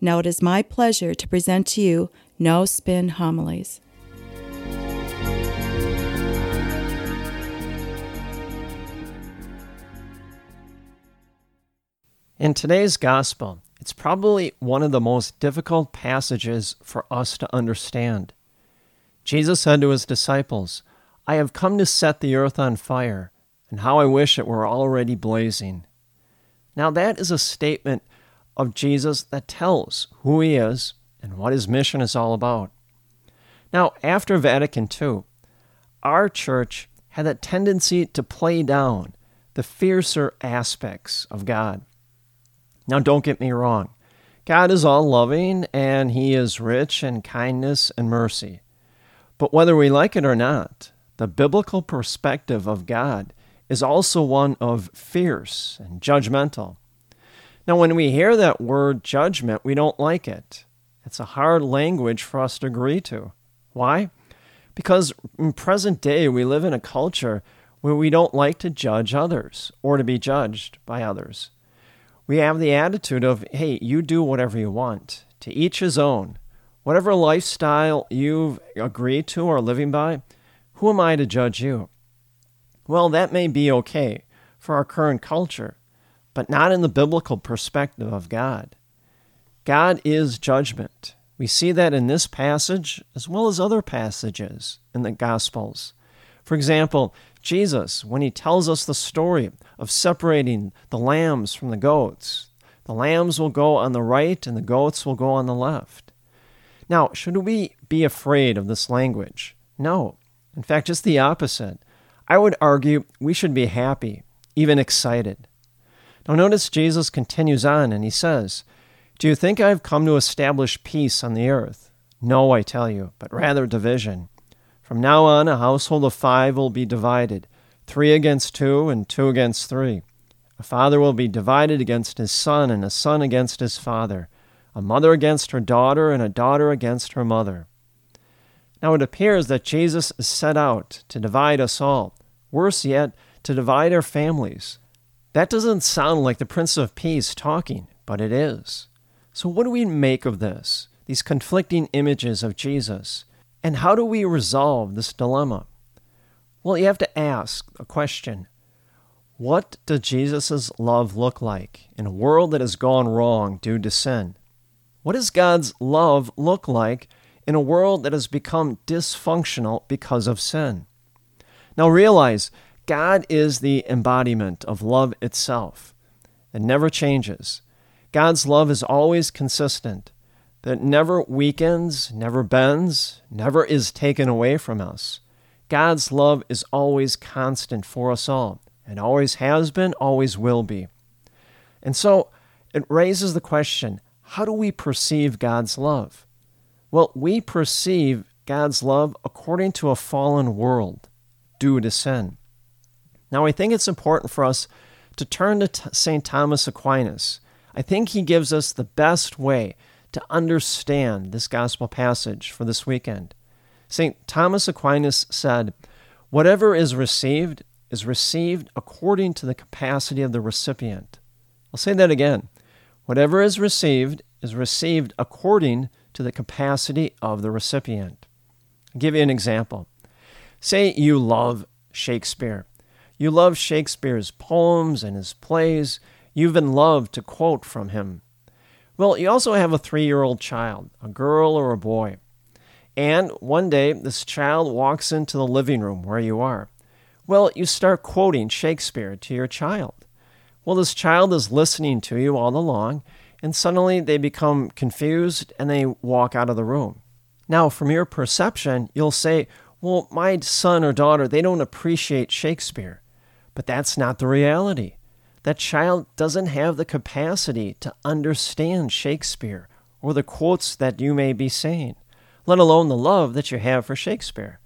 Now it is my pleasure to present to you No Spin Homilies. In today's gospel, it's probably one of the most difficult passages for us to understand. Jesus said to his disciples, I have come to set the earth on fire, and how I wish it were already blazing. Now, that is a statement of Jesus that tells who he is and what his mission is all about. Now, after Vatican II, our church had a tendency to play down the fiercer aspects of God. Now, don't get me wrong. God is all loving and he is rich in kindness and mercy. But whether we like it or not, the biblical perspective of God is also one of fierce and judgmental. Now, when we hear that word judgment, we don't like it. It's a hard language for us to agree to. Why? Because in present day, we live in a culture where we don't like to judge others or to be judged by others. We have the attitude of, hey, you do whatever you want, to each his own. Whatever lifestyle you've agreed to or living by, who am I to judge you? Well, that may be okay for our current culture but not in the biblical perspective of God. God is judgment. We see that in this passage as well as other passages in the Gospels. For example, Jesus, when he tells us the story of separating the lambs from the goats, the lambs will go on the right and the goats will go on the left. Now, should we be afraid of this language? No. In fact, just the opposite. I would argue we should be happy, even excited. Now, notice Jesus continues on and he says, Do you think I have come to establish peace on the earth? No, I tell you, but rather division. From now on, a household of five will be divided three against two, and two against three. A father will be divided against his son, and a son against his father, a mother against her daughter, and a daughter against her mother. Now it appears that Jesus is set out to divide us all, worse yet, to divide our families. That doesn't sound like the Prince of Peace talking, but it is. So, what do we make of this? These conflicting images of Jesus? And how do we resolve this dilemma? Well, you have to ask a question What does Jesus' love look like in a world that has gone wrong due to sin? What does God's love look like in a world that has become dysfunctional because of sin? Now realize God is the embodiment of love itself. It never changes. God's love is always consistent. That never weakens, never bends, never is taken away from us. God's love is always constant for us all, and always has been, always will be. And so it raises the question how do we perceive God's love? Well, we perceive God's love according to a fallen world due to sin. Now, I think it's important for us to turn to St. Thomas Aquinas. I think he gives us the best way to understand this gospel passage for this weekend. St. Thomas Aquinas said, Whatever is received is received according to the capacity of the recipient. I'll say that again. Whatever is received is received according to the capacity of the recipient. I'll give you an example. Say you love Shakespeare. You love Shakespeare's poems and his plays. You even love to quote from him. Well, you also have a three year old child, a girl or a boy. And one day, this child walks into the living room where you are. Well, you start quoting Shakespeare to your child. Well, this child is listening to you all along, and suddenly they become confused and they walk out of the room. Now, from your perception, you'll say, Well, my son or daughter, they don't appreciate Shakespeare. But that's not the reality. That child doesn't have the capacity to understand Shakespeare or the quotes that you may be saying, let alone the love that you have for Shakespeare.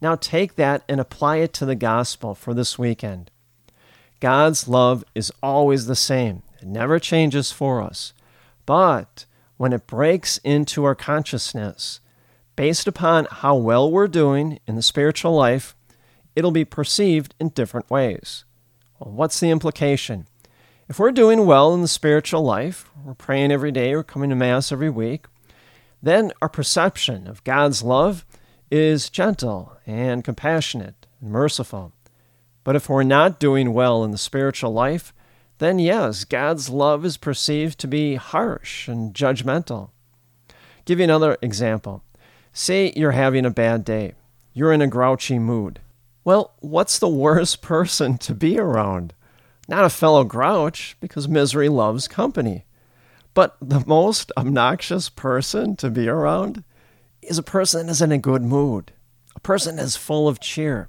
Now take that and apply it to the gospel for this weekend. God's love is always the same, it never changes for us. But when it breaks into our consciousness, based upon how well we're doing in the spiritual life, it'll be perceived in different ways. Well, what's the implication? If we're doing well in the spiritual life, we're praying every day, we're coming to Mass every week, then our perception of God's love is gentle and compassionate and merciful. But if we're not doing well in the spiritual life, then yes, God's love is perceived to be harsh and judgmental. Give you another example. Say you're having a bad day. You're in a grouchy mood. Well, what's the worst person to be around? Not a fellow grouch, because misery loves company. But the most obnoxious person to be around is a person that is in a good mood, a person that is full of cheer.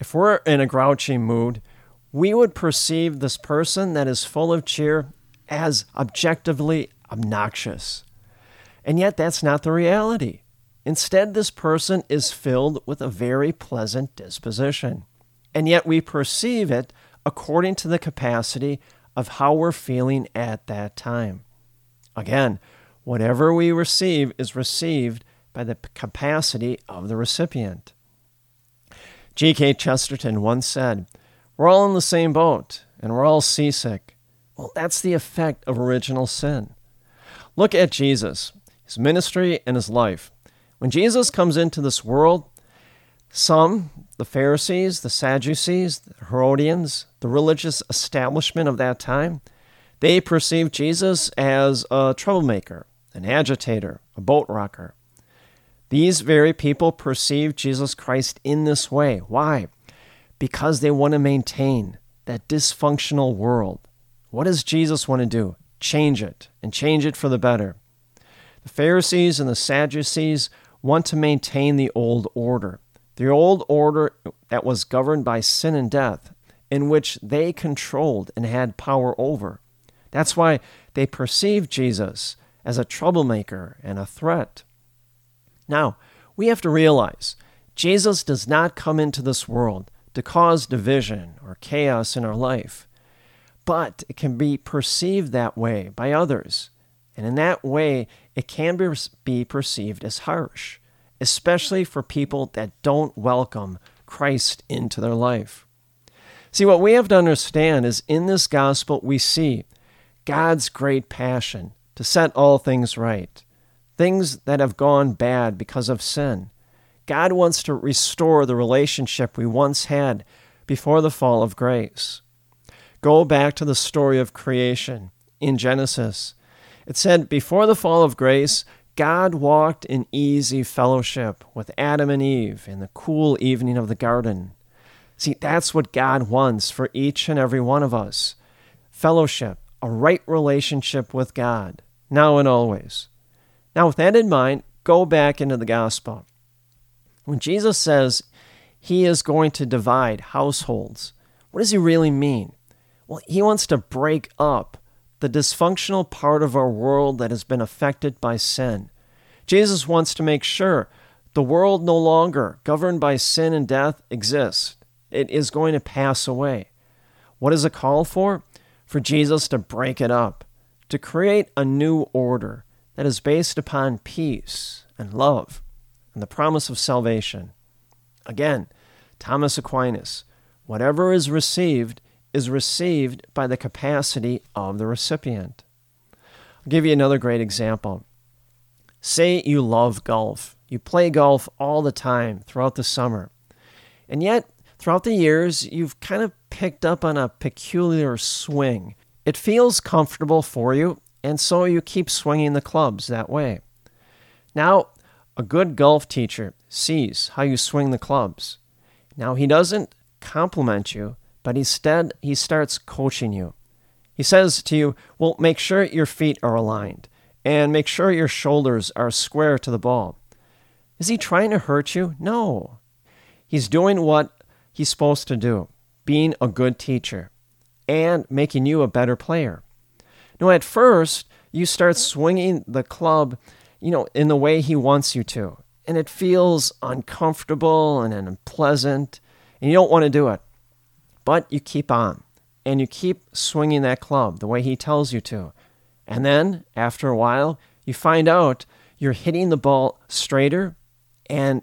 If we're in a grouchy mood, we would perceive this person that is full of cheer as objectively obnoxious. And yet, that's not the reality. Instead, this person is filled with a very pleasant disposition. And yet, we perceive it according to the capacity of how we're feeling at that time. Again, whatever we receive is received by the capacity of the recipient. G.K. Chesterton once said, We're all in the same boat and we're all seasick. Well, that's the effect of original sin. Look at Jesus, his ministry, and his life. When Jesus comes into this world, some, the Pharisees, the Sadducees, the Herodians, the religious establishment of that time, they perceived Jesus as a troublemaker, an agitator, a boat rocker. These very people perceive Jesus Christ in this way. Why? Because they want to maintain that dysfunctional world. What does Jesus want to do? Change it, and change it for the better. The Pharisees and the Sadducees want to maintain the old order, the old order that was governed by sin and death, in which they controlled and had power over. That's why they perceived Jesus as a troublemaker and a threat. Now, we have to realize Jesus does not come into this world to cause division or chaos in our life, but it can be perceived that way by others. And in that way, it can be perceived as harsh, especially for people that don't welcome Christ into their life. See, what we have to understand is in this gospel, we see God's great passion to set all things right things that have gone bad because of sin. God wants to restore the relationship we once had before the fall of grace. Go back to the story of creation in Genesis. It said, Before the fall of grace, God walked in easy fellowship with Adam and Eve in the cool evening of the garden. See, that's what God wants for each and every one of us fellowship, a right relationship with God, now and always. Now, with that in mind, go back into the gospel. When Jesus says he is going to divide households, what does he really mean? Well, he wants to break up the dysfunctional part of our world that has been affected by sin. Jesus wants to make sure the world no longer governed by sin and death exists. It is going to pass away. What is a call for? For Jesus to break it up, to create a new order that is based upon peace and love and the promise of salvation. Again, Thomas Aquinas, whatever is received is received by the capacity of the recipient. I'll give you another great example. Say you love golf. You play golf all the time throughout the summer. And yet, throughout the years, you've kind of picked up on a peculiar swing. It feels comfortable for you, and so you keep swinging the clubs that way. Now, a good golf teacher sees how you swing the clubs. Now, he doesn't compliment you, but instead he starts coaching you. He says to you, Well, make sure your feet are aligned and make sure your shoulders are square to the ball. Is he trying to hurt you? No. He's doing what he's supposed to do, being a good teacher and making you a better player. Now, at first, you start swinging the club, you know, in the way he wants you to. And it feels uncomfortable and unpleasant, and you don't want to do it. But you keep on, and you keep swinging that club the way he tells you to. And then, after a while, you find out you're hitting the ball straighter and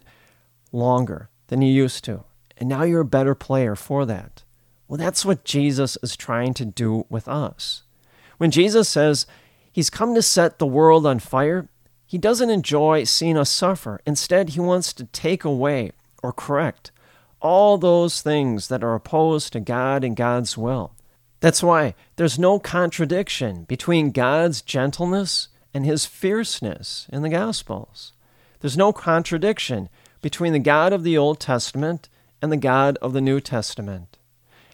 longer than you used to. And now you're a better player for that. Well, that's what Jesus is trying to do with us. When Jesus says he's come to set the world on fire, he doesn't enjoy seeing us suffer. Instead, he wants to take away or correct all those things that are opposed to God and God's will. That's why there's no contradiction between God's gentleness and his fierceness in the Gospels. There's no contradiction between the God of the Old Testament and the God of the New Testament.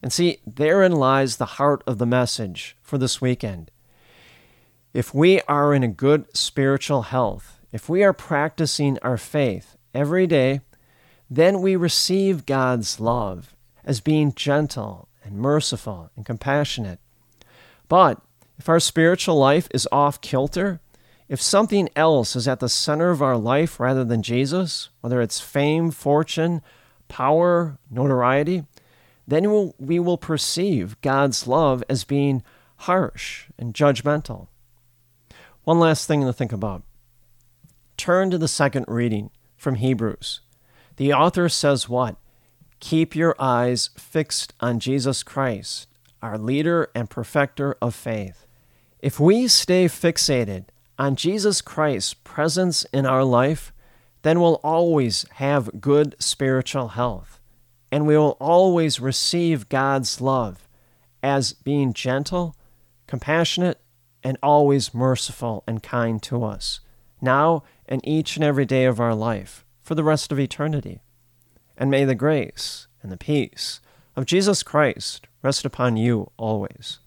And see, therein lies the heart of the message for this weekend. If we are in a good spiritual health, if we are practicing our faith every day, then we receive God's love as being gentle and merciful and compassionate. But if our spiritual life is off kilter, if something else is at the center of our life rather than Jesus, whether it's fame, fortune, power, notoriety, then we'll, we will perceive God's love as being harsh and judgmental. One last thing to think about. Turn to the second reading from Hebrews. The author says what? Keep your eyes fixed on Jesus Christ, our leader and perfecter of faith. If we stay fixated on Jesus Christ's presence in our life, then we'll always have good spiritual health, and we will always receive God's love as being gentle, compassionate, and always merciful and kind to us, now and each and every day of our life, for the rest of eternity. And may the grace and the peace of Jesus Christ rest upon you always.